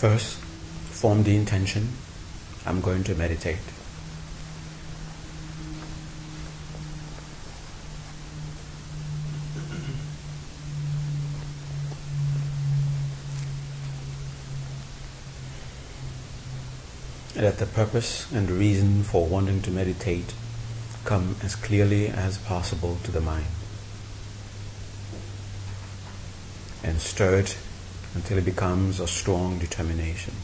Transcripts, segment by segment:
First, form the intention I'm going to meditate. Let the purpose and reason for wanting to meditate come as clearly as possible to the mind. And stir it until it becomes a strong determination.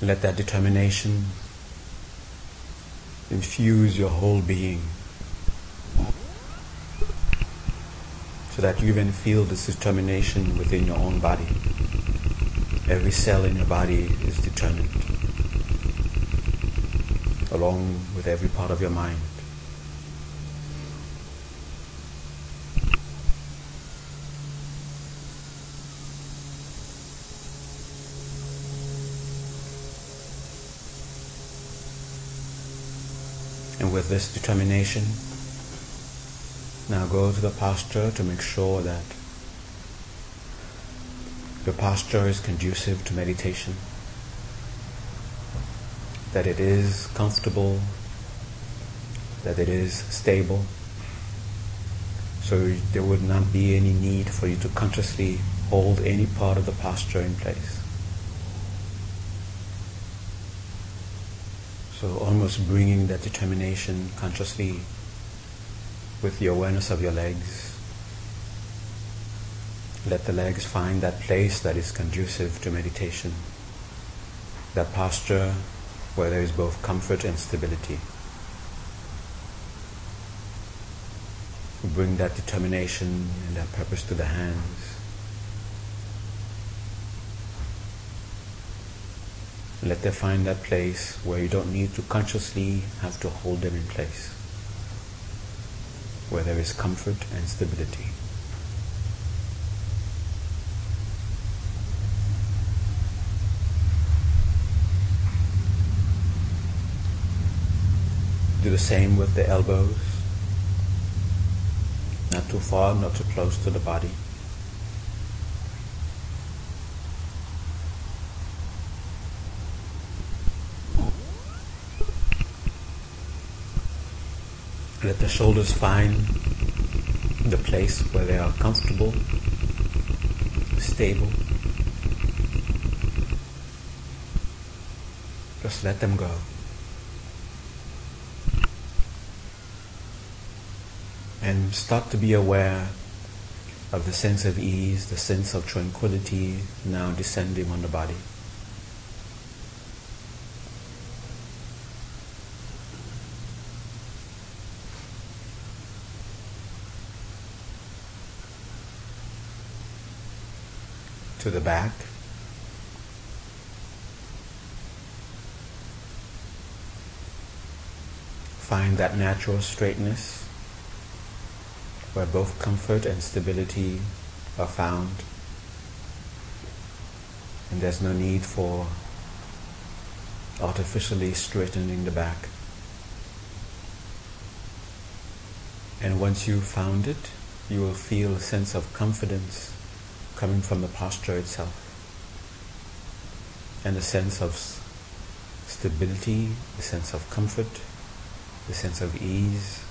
Let that determination infuse your whole being so that you even feel this determination within your own body. Every cell in your body is determined, along with every part of your mind. And with this determination, now go to the posture to make sure that your posture is conducive to meditation, that it is comfortable, that it is stable. So there would not be any need for you to consciously hold any part of the posture in place. So almost bringing that determination consciously with the awareness of your legs. Let the legs find that place that is conducive to meditation, that posture where there is both comfort and stability. Bring that determination and that purpose to the hands. Let them find that place where you don't need to consciously have to hold them in place, where there is comfort and stability. Do the same with the elbows, not too far, not too close to the body. Let the shoulders find the place where they are comfortable, stable. Just let them go. And start to be aware of the sense of ease, the sense of tranquility now descending on the body. To the back. Find that natural straightness where both comfort and stability are found. And there's no need for artificially straightening the back. And once you've found it, you will feel a sense of confidence coming from the posture itself. And a sense of stability, a sense of comfort, a sense of ease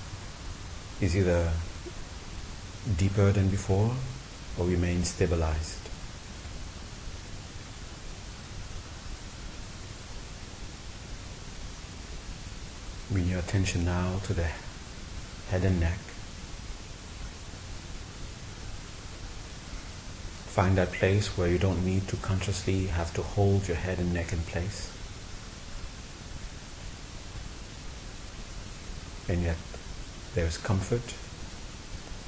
is either deeper than before or remains stabilized. Bring your attention now to the head and neck. Find that place where you don't need to consciously have to hold your head and neck in place. And yet there's comfort,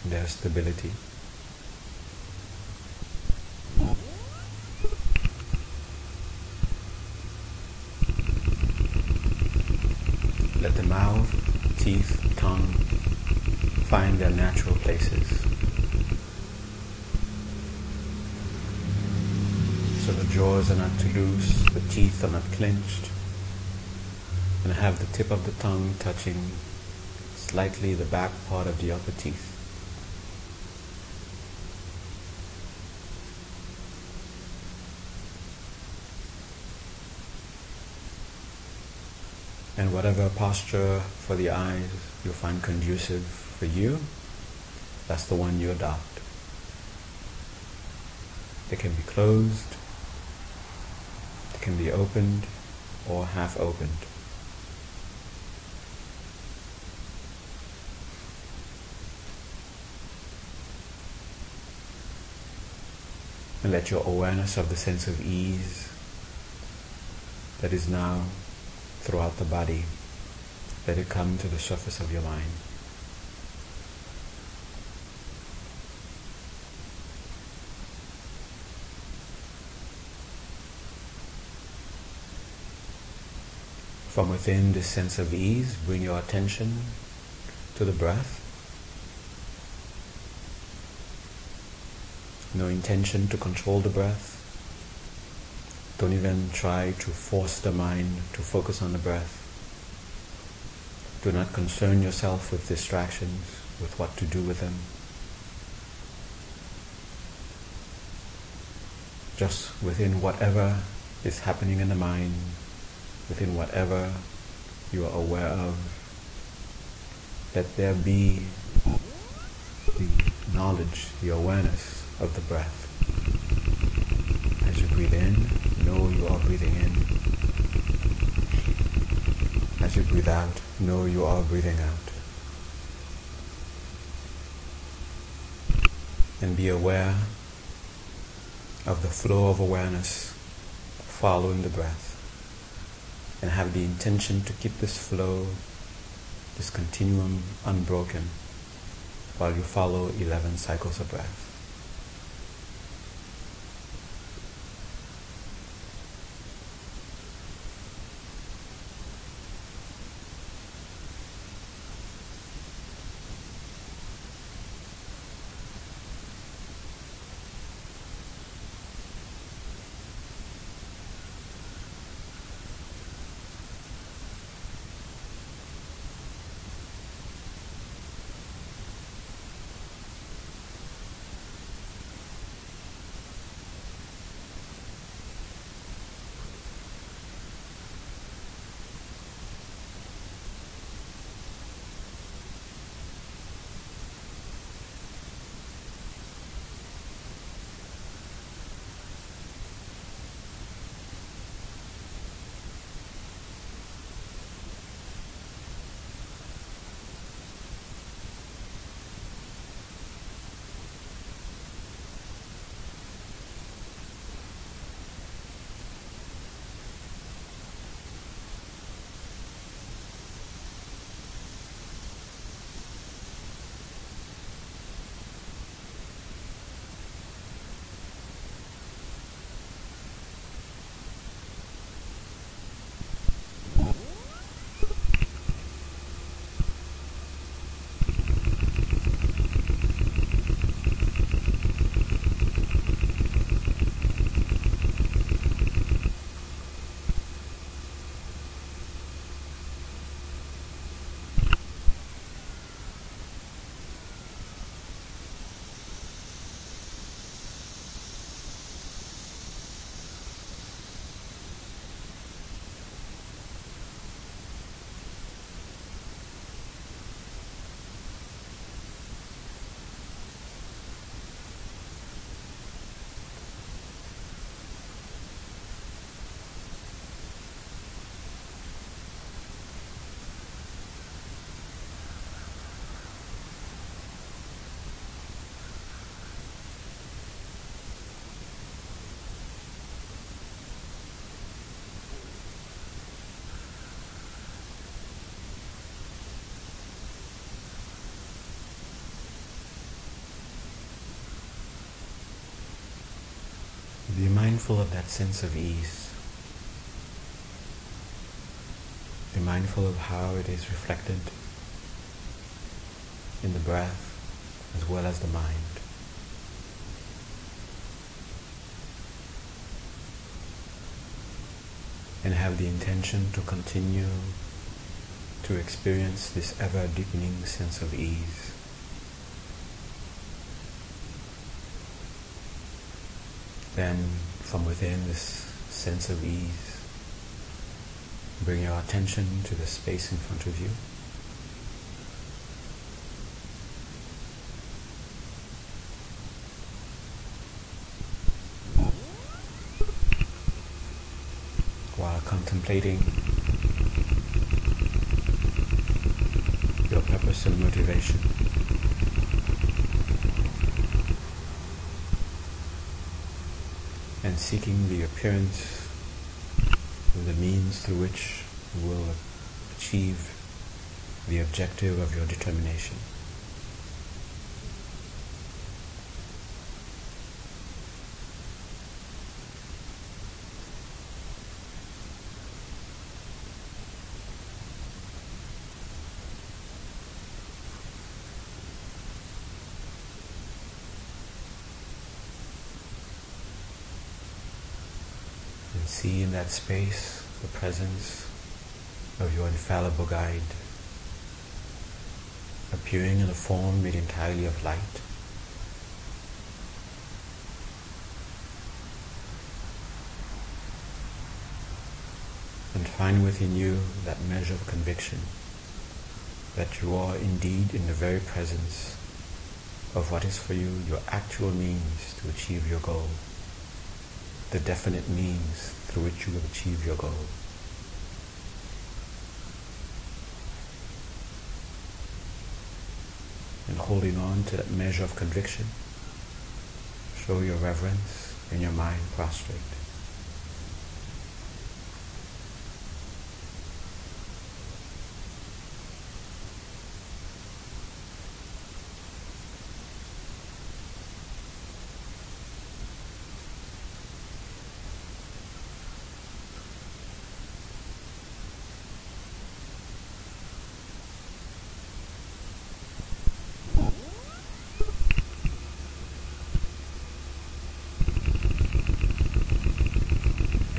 there's stability. Let the mouth, teeth, tongue find their natural places. So the jaws are not too loose, the teeth are not clenched, and have the tip of the tongue touching slightly the back part of the upper teeth. And whatever posture for the eyes you find conducive for you, that's the one you adopt. They can be closed, can be opened or half opened. And let your awareness of the sense of ease that is now throughout the body, let it come to the surface of your mind. From within this sense of ease, bring your attention to the breath. No intention to control the breath. Don't even try to force the mind to focus on the breath. Do not concern yourself with distractions, with what to do with them. Just within whatever is happening in the mind, within whatever you are aware of, let there be the knowledge, the awareness of the breath. As you breathe in, know you are breathing in. As you breathe out, know you are breathing out. And be aware of the flow of awareness following the breath. And have the intention to keep this flow, this continuum unbroken while you follow 11 cycles of breath. Mindful of that sense of ease. Be mindful of how it is reflected in the breath as well as the mind. and have the intention to continue to experience this ever deepening sense of ease. Then, from within this sense of ease, bring your attention to the space in front of you. While contemplating your purpose and motivation. And seeking the appearance of the means through which you will achieve the objective of your determination. and see in that space the presence of your infallible guide appearing in a form made entirely of light. And find within you that measure of conviction that you are indeed in the very presence of what is for you your actual means to achieve your goal the definite means through which you will achieve your goal. And holding on to that measure of conviction, show your reverence in your mind prostrate.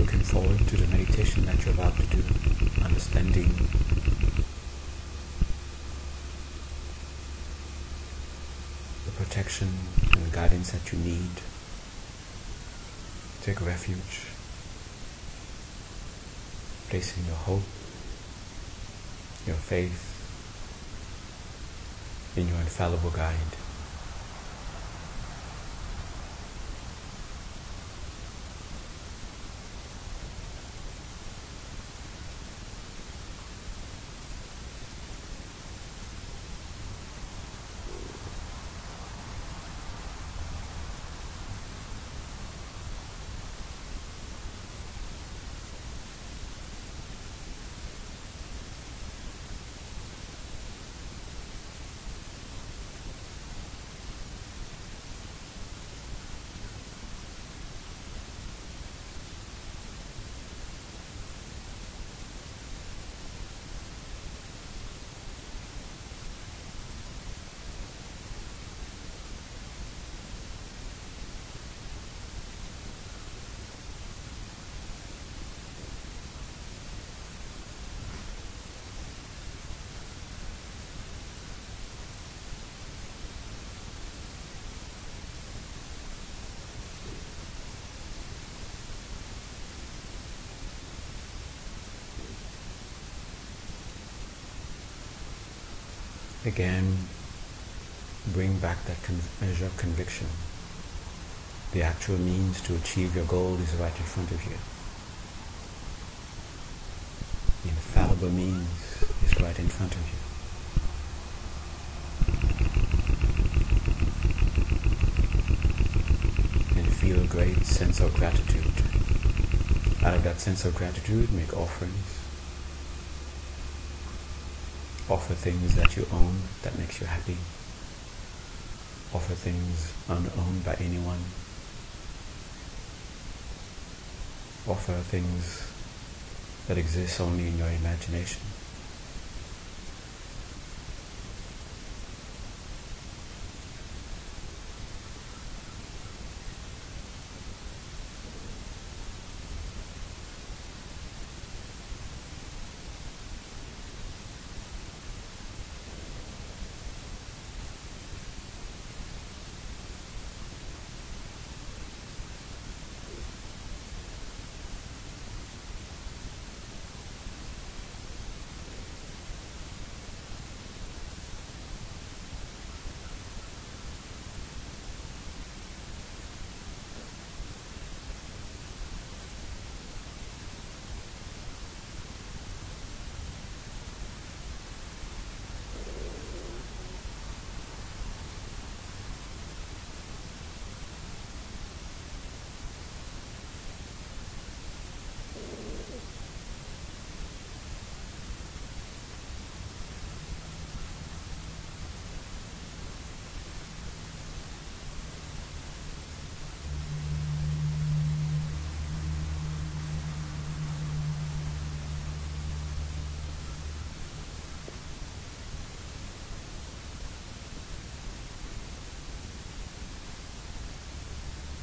looking forward to the meditation that you're about to do, understanding the protection and guidance that you need. Take refuge, placing your hope, your faith in your infallible guide. Again, bring back that con- measure of conviction. The actual means to achieve your goal is right in front of you. The infallible means is right in front of you. And feel a great sense of gratitude. Out of that sense of gratitude, make offerings. Offer things that you own that makes you happy. Offer things unowned by anyone. Offer things that exist only in your imagination.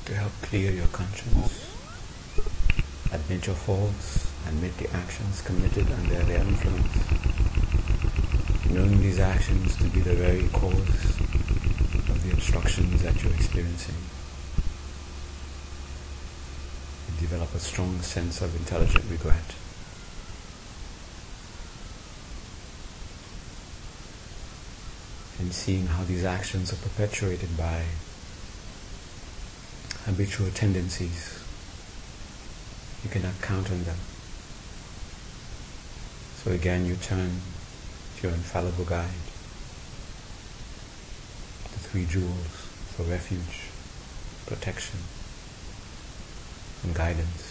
To help clear your conscience. Admit your faults, admit the actions committed under their influence. Knowing these actions to be the very cause of the obstructions that you're experiencing. You develop a strong sense of intelligent regret. And seeing how these actions are perpetuated by habitual tendencies. You cannot count on them. So again, you turn to your infallible guide, the three jewels for refuge, protection, and guidance.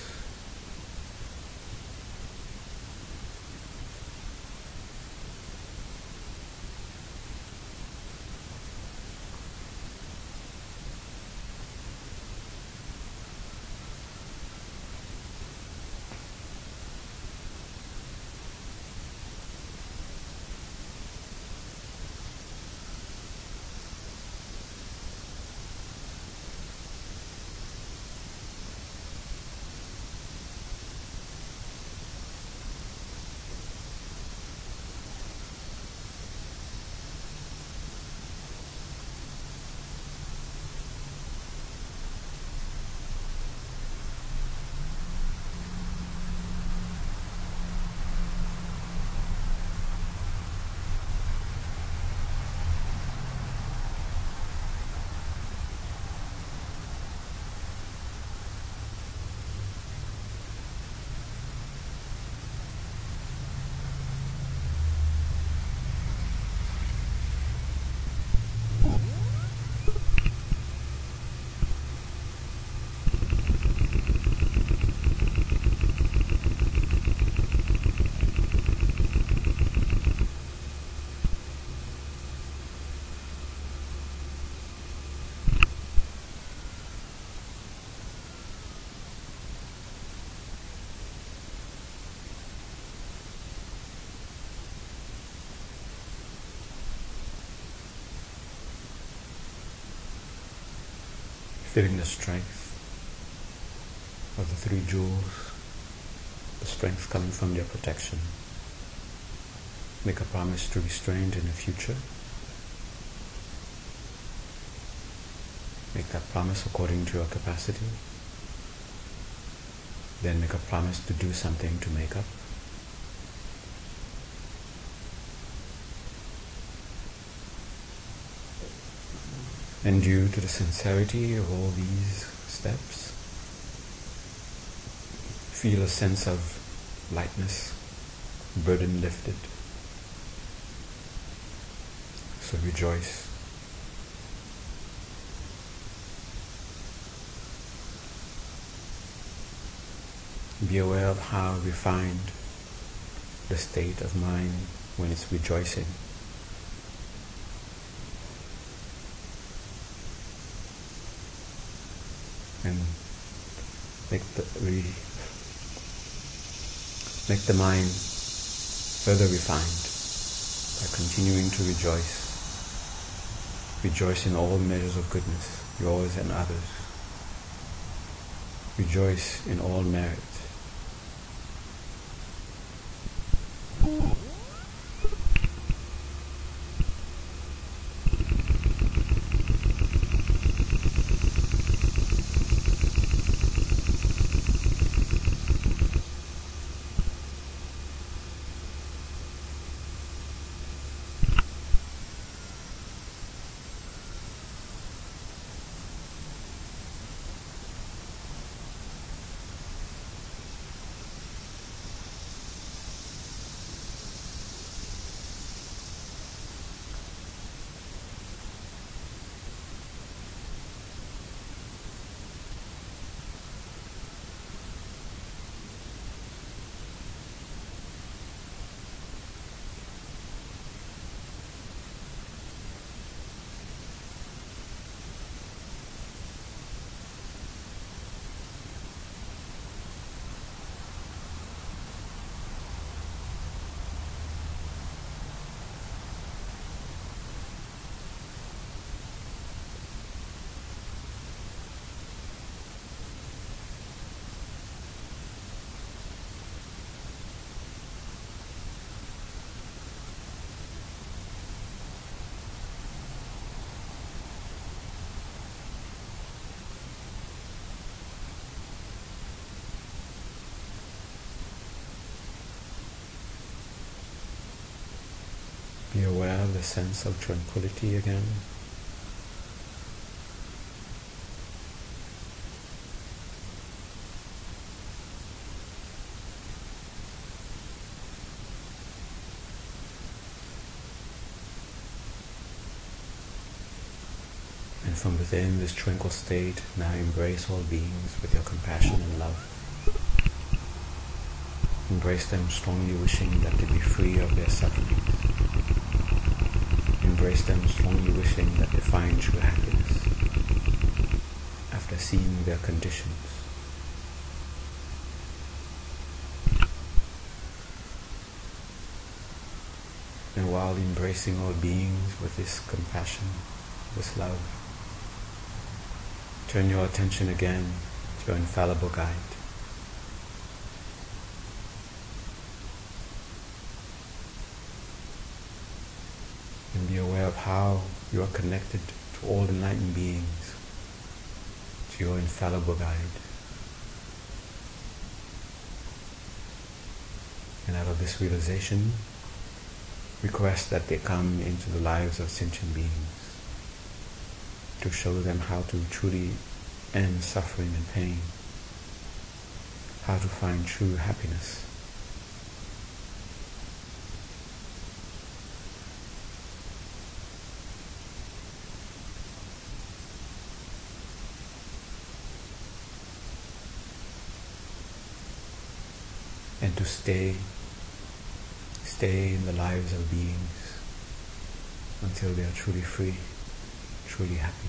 Feeling the strength of the three jewels, the strength coming from their protection. Make a promise to restrain in the future. Make that promise according to your capacity. Then make a promise to do something to make up. And due to the sincerity of all these steps, feel a sense of lightness, burden lifted. So rejoice. Be aware of how refined the state of mind when it's rejoicing. and make the re, make the mind further refined by continuing to rejoice. Rejoice in all measures of goodness, yours and others. Rejoice in all merit. Aware of the sense of tranquility again. And from within this tranquil state, now embrace all beings with your compassion and love. Embrace them strongly wishing that they be free of their sufferings. Embrace them strongly wishing that they find true happiness after seeing their conditions. And while embracing all beings with this compassion, this love, Turn your attention again to your infallible guide. And be aware of how you are connected to all enlightened beings, to your infallible guide. And out of this realization, request that they come into the lives of sentient beings to show them how to truly end suffering and pain, how to find true happiness. And to stay, stay in the lives of beings until they are truly free truly happy.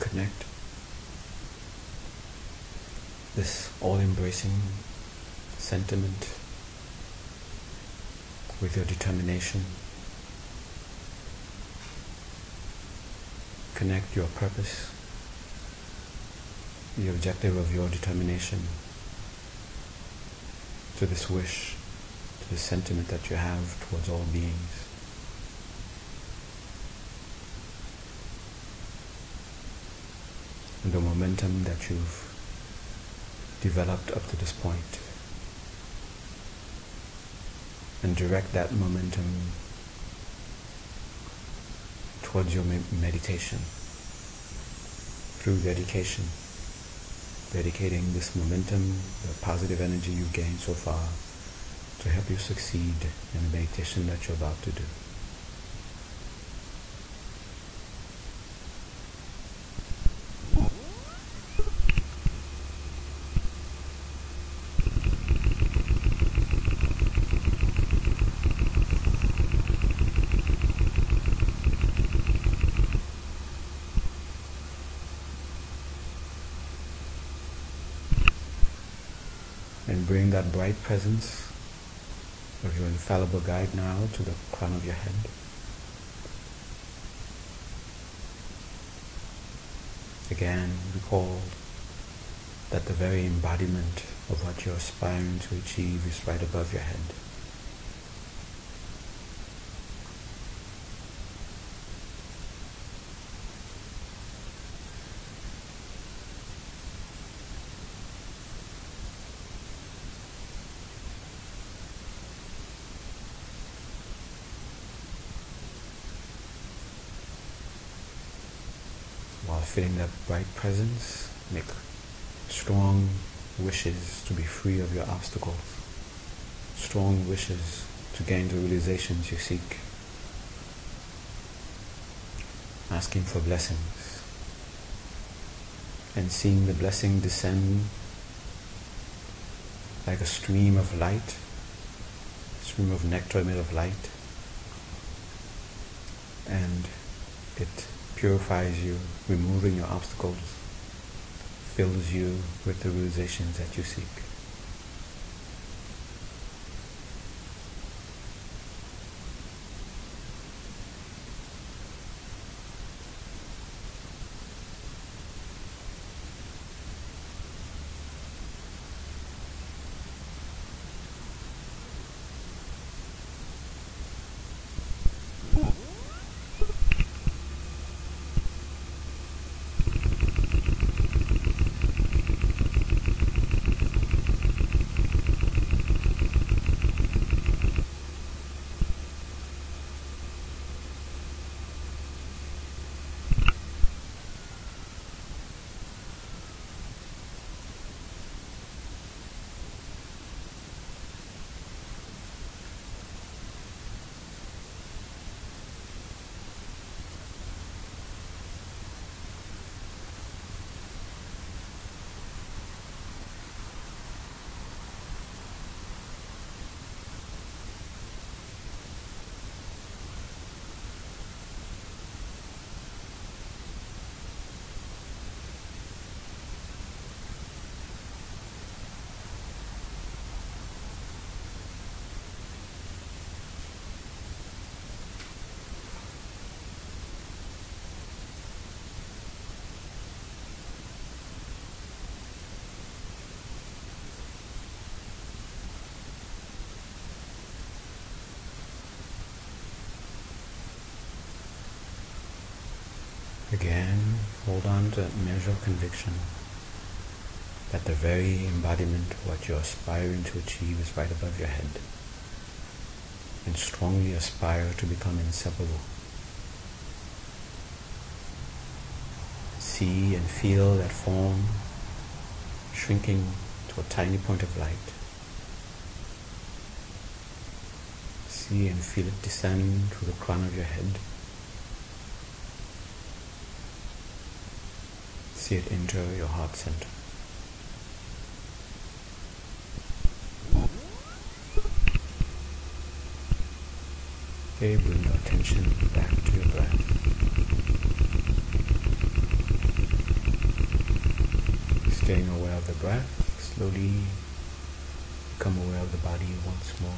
connect this all-embracing sentiment with your determination. Connect your purpose, the objective of your determination to this wish, to the sentiment that you have towards all beings. And the momentum that you've developed up to this point. And direct that momentum towards your meditation. Through dedication. Dedicating this momentum the positive energy you've gained so far to help you succeed in the meditation that you're about to do bright presence of your infallible guide now to the crown of your head. Again, recall that the very embodiment of what you're aspiring to achieve is right above your head. are feeling that bright presence, make strong wishes to be free of your obstacles, strong wishes to gain the realizations you seek, asking for blessings, and seeing the blessing descend like a stream of light, stream of nectar made of light, and it purifies you, removing your obstacles, fills you with the realizations that you seek. Again, hold on to that measure of conviction that the very embodiment of what you're aspiring to achieve is right above your head. And strongly aspire to become inseparable. See and feel that form shrinking to a tiny point of light. See and feel it descend to the crown of your head. See it enter your heart center. Okay, bring your attention back to your breath. Staying aware of the breath, slowly become aware of the body once more.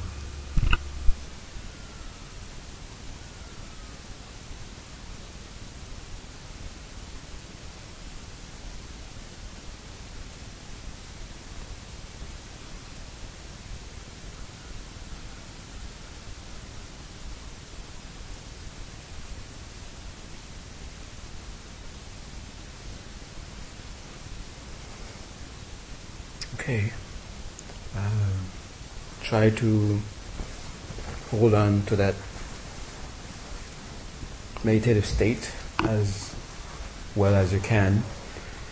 Okay. Uh, try to hold on to that meditative state as well as you can.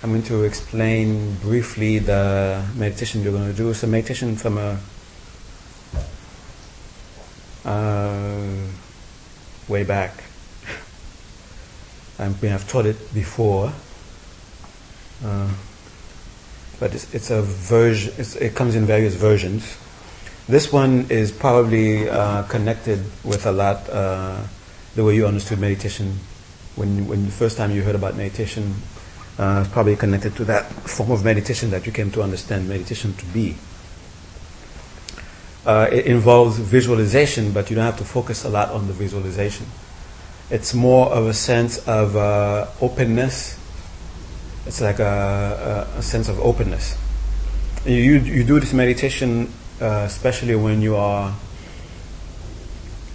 I'm going to explain briefly the meditation you're going to do. It's a meditation from a uh, way back. I mean, I've taught it before. Uh, but it's, it's a version. It comes in various versions. This one is probably uh, connected with a lot uh, the way you understood meditation when when the first time you heard about meditation. Uh, probably connected to that form of meditation that you came to understand meditation to be. Uh, it involves visualization, but you don't have to focus a lot on the visualization. It's more of a sense of uh, openness it's like a, a, a sense of openness. You, you do this meditation uh, especially when you are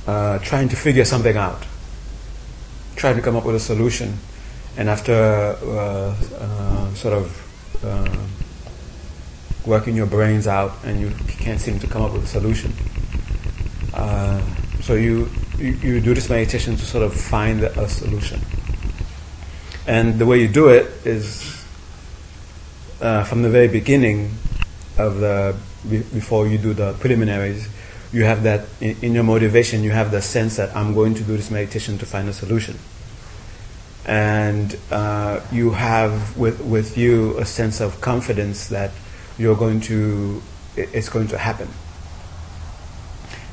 uh, trying to figure something out, trying to come up with a solution, and after uh, uh sort of uh, working your brains out and you can't seem to come up with a solution. Uh, so you, you, you do this meditation to sort of find a solution. And the way you do it is from the very beginning of the before you do the preliminaries, you have that in, in, your motivation. You have the sense that I'm going to do this meditation to find a solution, and uh, you have with with you a sense of confidence that you're going to it's going to happen.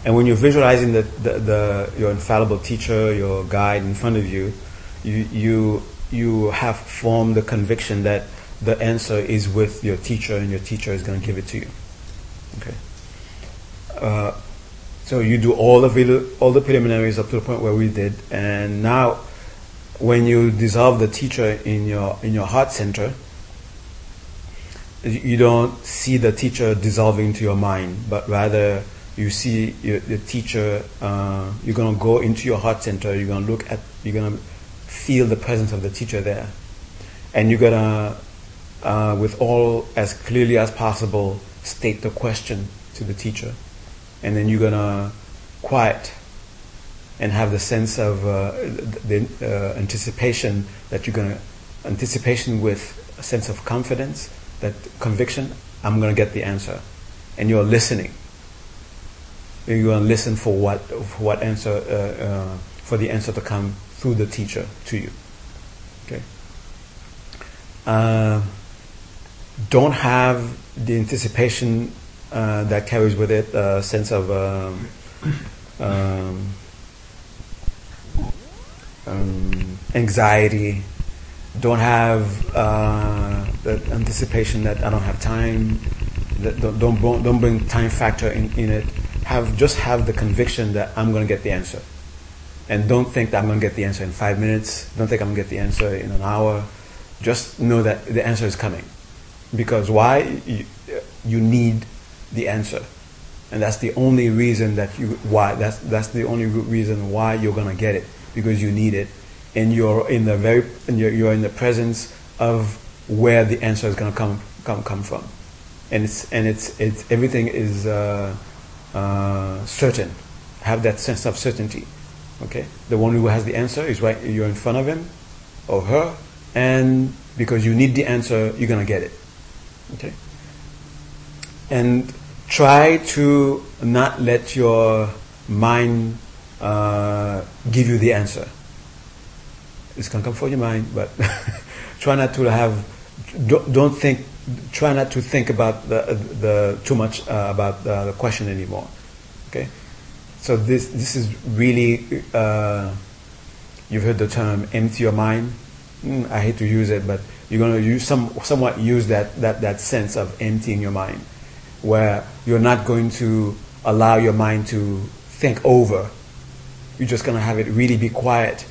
And when you're visualizing the, the, the, your infallible teacher, your guide in front of you, you, you, you have formed the conviction that the answer is with your teacher and your teacher is going to give it to you. Okay. Uh, so you do all the all the preliminaries up to the point where we did, and now when you dissolve the teacher in your in your heart center, you don't see the teacher dissolving to your mind, but rather you see your, the teacher. Uh, you're gonna go into your heart center. You're gonna look at. You're gonna feel the presence of the teacher there, and you're gonna, uh, with all as clearly as possible, state the question to the teacher, and then you're gonna quiet and have the sense of uh, the uh, anticipation that you're gonna anticipation with a sense of confidence, that conviction. I'm gonna get the answer, and you're listening you're going to listen for what for what answer uh, uh, for the answer to come through the teacher to you. Okay. Uh, don't have the anticipation uh, that carries with it a sense of um, um, um, anxiety. Don't have uh, the anticipation that I don't have time. That don't, don't, don't bring time factor in, in it have just have the conviction that I'm going to get the answer. And don't think that I'm going to get the answer in five minutes. Don't think I'm going to get the answer in an hour. Just know that the answer is coming. Because why? You, you need the answer. And that's the only reason that you, why, that's, that's the only reason why you're going to get it. Because you need it. And you're in the very, you're, you're in the presence of where the answer is going to come, come, come from. And it's, and it's, it's, everything is, uh, uh, certain, have that sense of certainty. Okay, the one who has the answer is right. You're in front of him or her, and because you need the answer, you're gonna get it. Okay, and try to not let your mind uh, give you the answer. It's gonna come from your mind, but try not to have. Don't, don't think try not to think about the, the too much uh, about the, the, question anymore. Okay, so this this is really uh, you've heard the term empty your mind. Mm, I hate to use it, but you're going to use some somewhat use that that that sense of emptying your mind, where you're not going to allow your mind to think over. You're just going to have it really be quiet,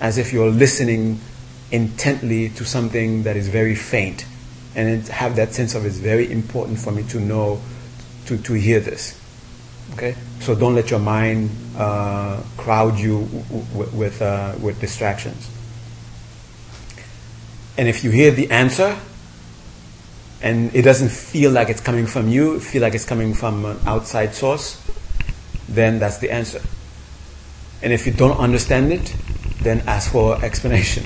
as if you're listening intently to something that is very faint and have that sense of it's very important for me to know, to, to hear this. Okay? So don't let your mind uh, crowd you w- w- with, uh, with distractions. And if you hear the answer, and it doesn't feel like it's coming from you, feel like it's coming from an outside source, then that's the answer. And if you don't understand it, then ask for explanation.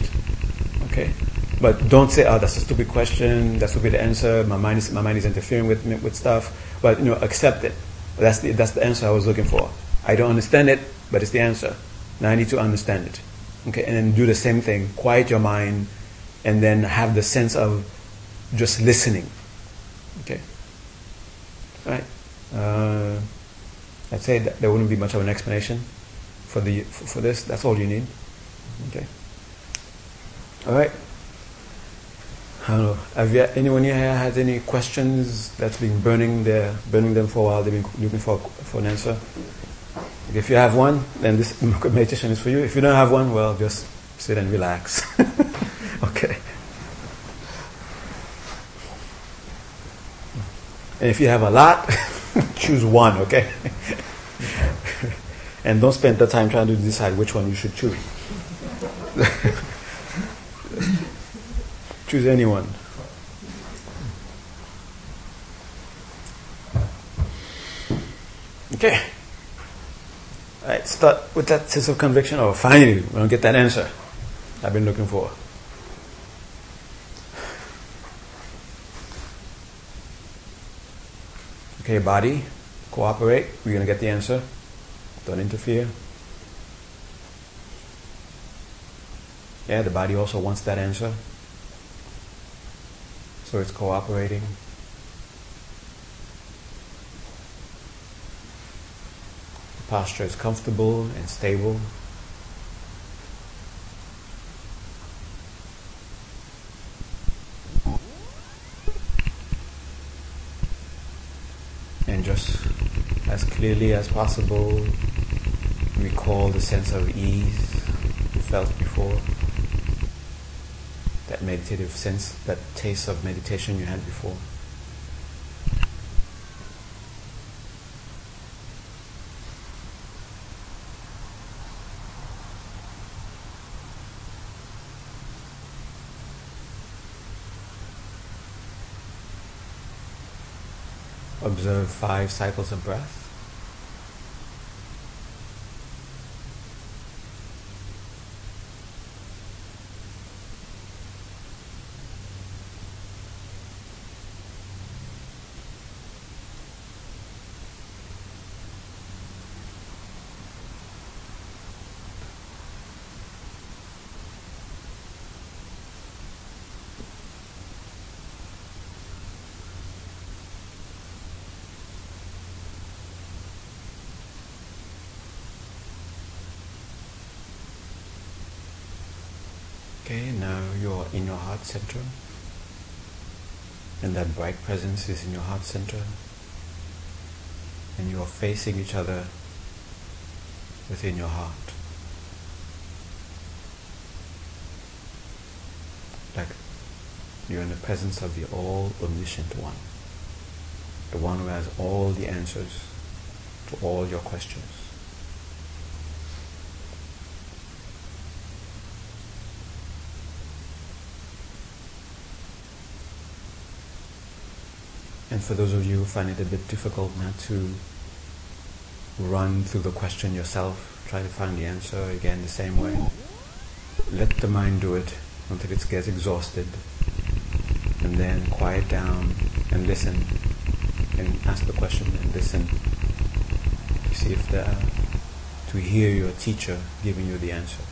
Okay? But don't say, "Oh, that's a stupid question. That's stupid answer. My mind is my mind is interfering with with stuff." But you know, accept it. That's the that's the answer I was looking for. I don't understand it, but it's the answer. Now I need to understand it. Okay, and then do the same thing. Quiet your mind, and then have the sense of just listening. Okay. Right. Uh, I'd say that there wouldn't be much of an explanation for the for this. That's all you need. Okay. All right. I don't know. Have you, anyone here has any questions that's been burning their burning them for a while? They've been looking for for an answer. If you have one, then this meditation is for you. If you don't have one, well, just sit and relax. okay. And if you have a lot, choose one. Okay. and don't spend the time trying to decide which one you should choose. Choose anyone. Okay. All right, start with that sense of conviction. Oh, finally, we're going to get that answer I've been looking for. Okay, body, cooperate. We're going to get the answer. Don't interfere. Yeah, the body also wants that answer. So it's cooperating. The posture is comfortable and stable. And just as clearly as possible, recall the sense of ease you felt before that meditative sense, that taste of meditation you had before. Observe five cycles of breath. Okay, now you're in your heart center. And that bright presence is in your heart center. And you are facing each other within your heart. Like you're in the presence of the all omniscient one. The one who has all the answers to all your questions. And for those of you who find it a bit difficult not to run through the question yourself, try to find the answer again the same way. Let the mind do it until it gets exhausted. And then quiet down and listen and ask the question and listen to see if the, to hear your teacher giving you the answer.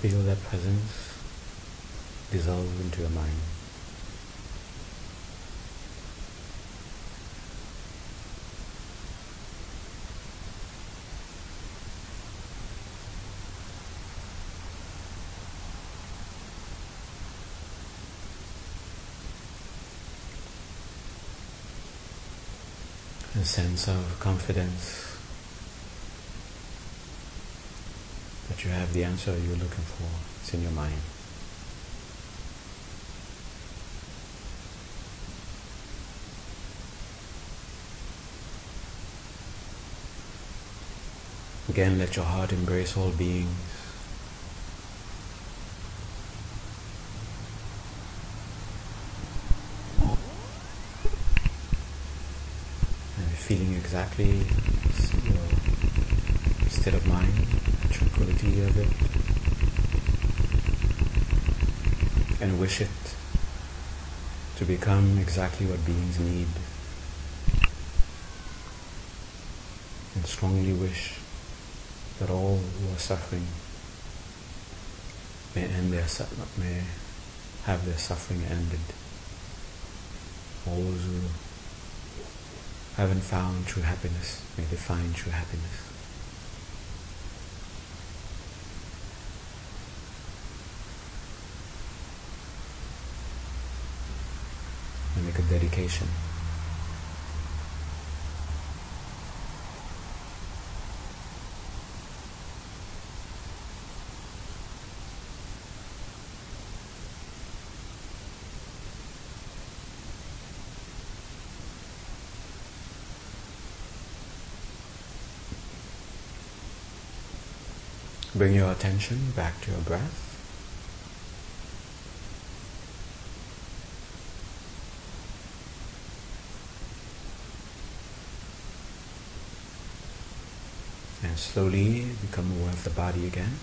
Feel that presence dissolve into your mind. A sense of confidence you have the answer you're looking for. It's in your mind. Again, let your heart embrace all beings. And feeling exactly your state of mind, tranquility of it, and wish it to become exactly what beings need. And strongly wish that all who are suffering may end their may have their suffering ended. All those who haven't found true happiness, may they find true happiness. A dedication. Bring your attention back to your breath. And slowly become aware of the body again.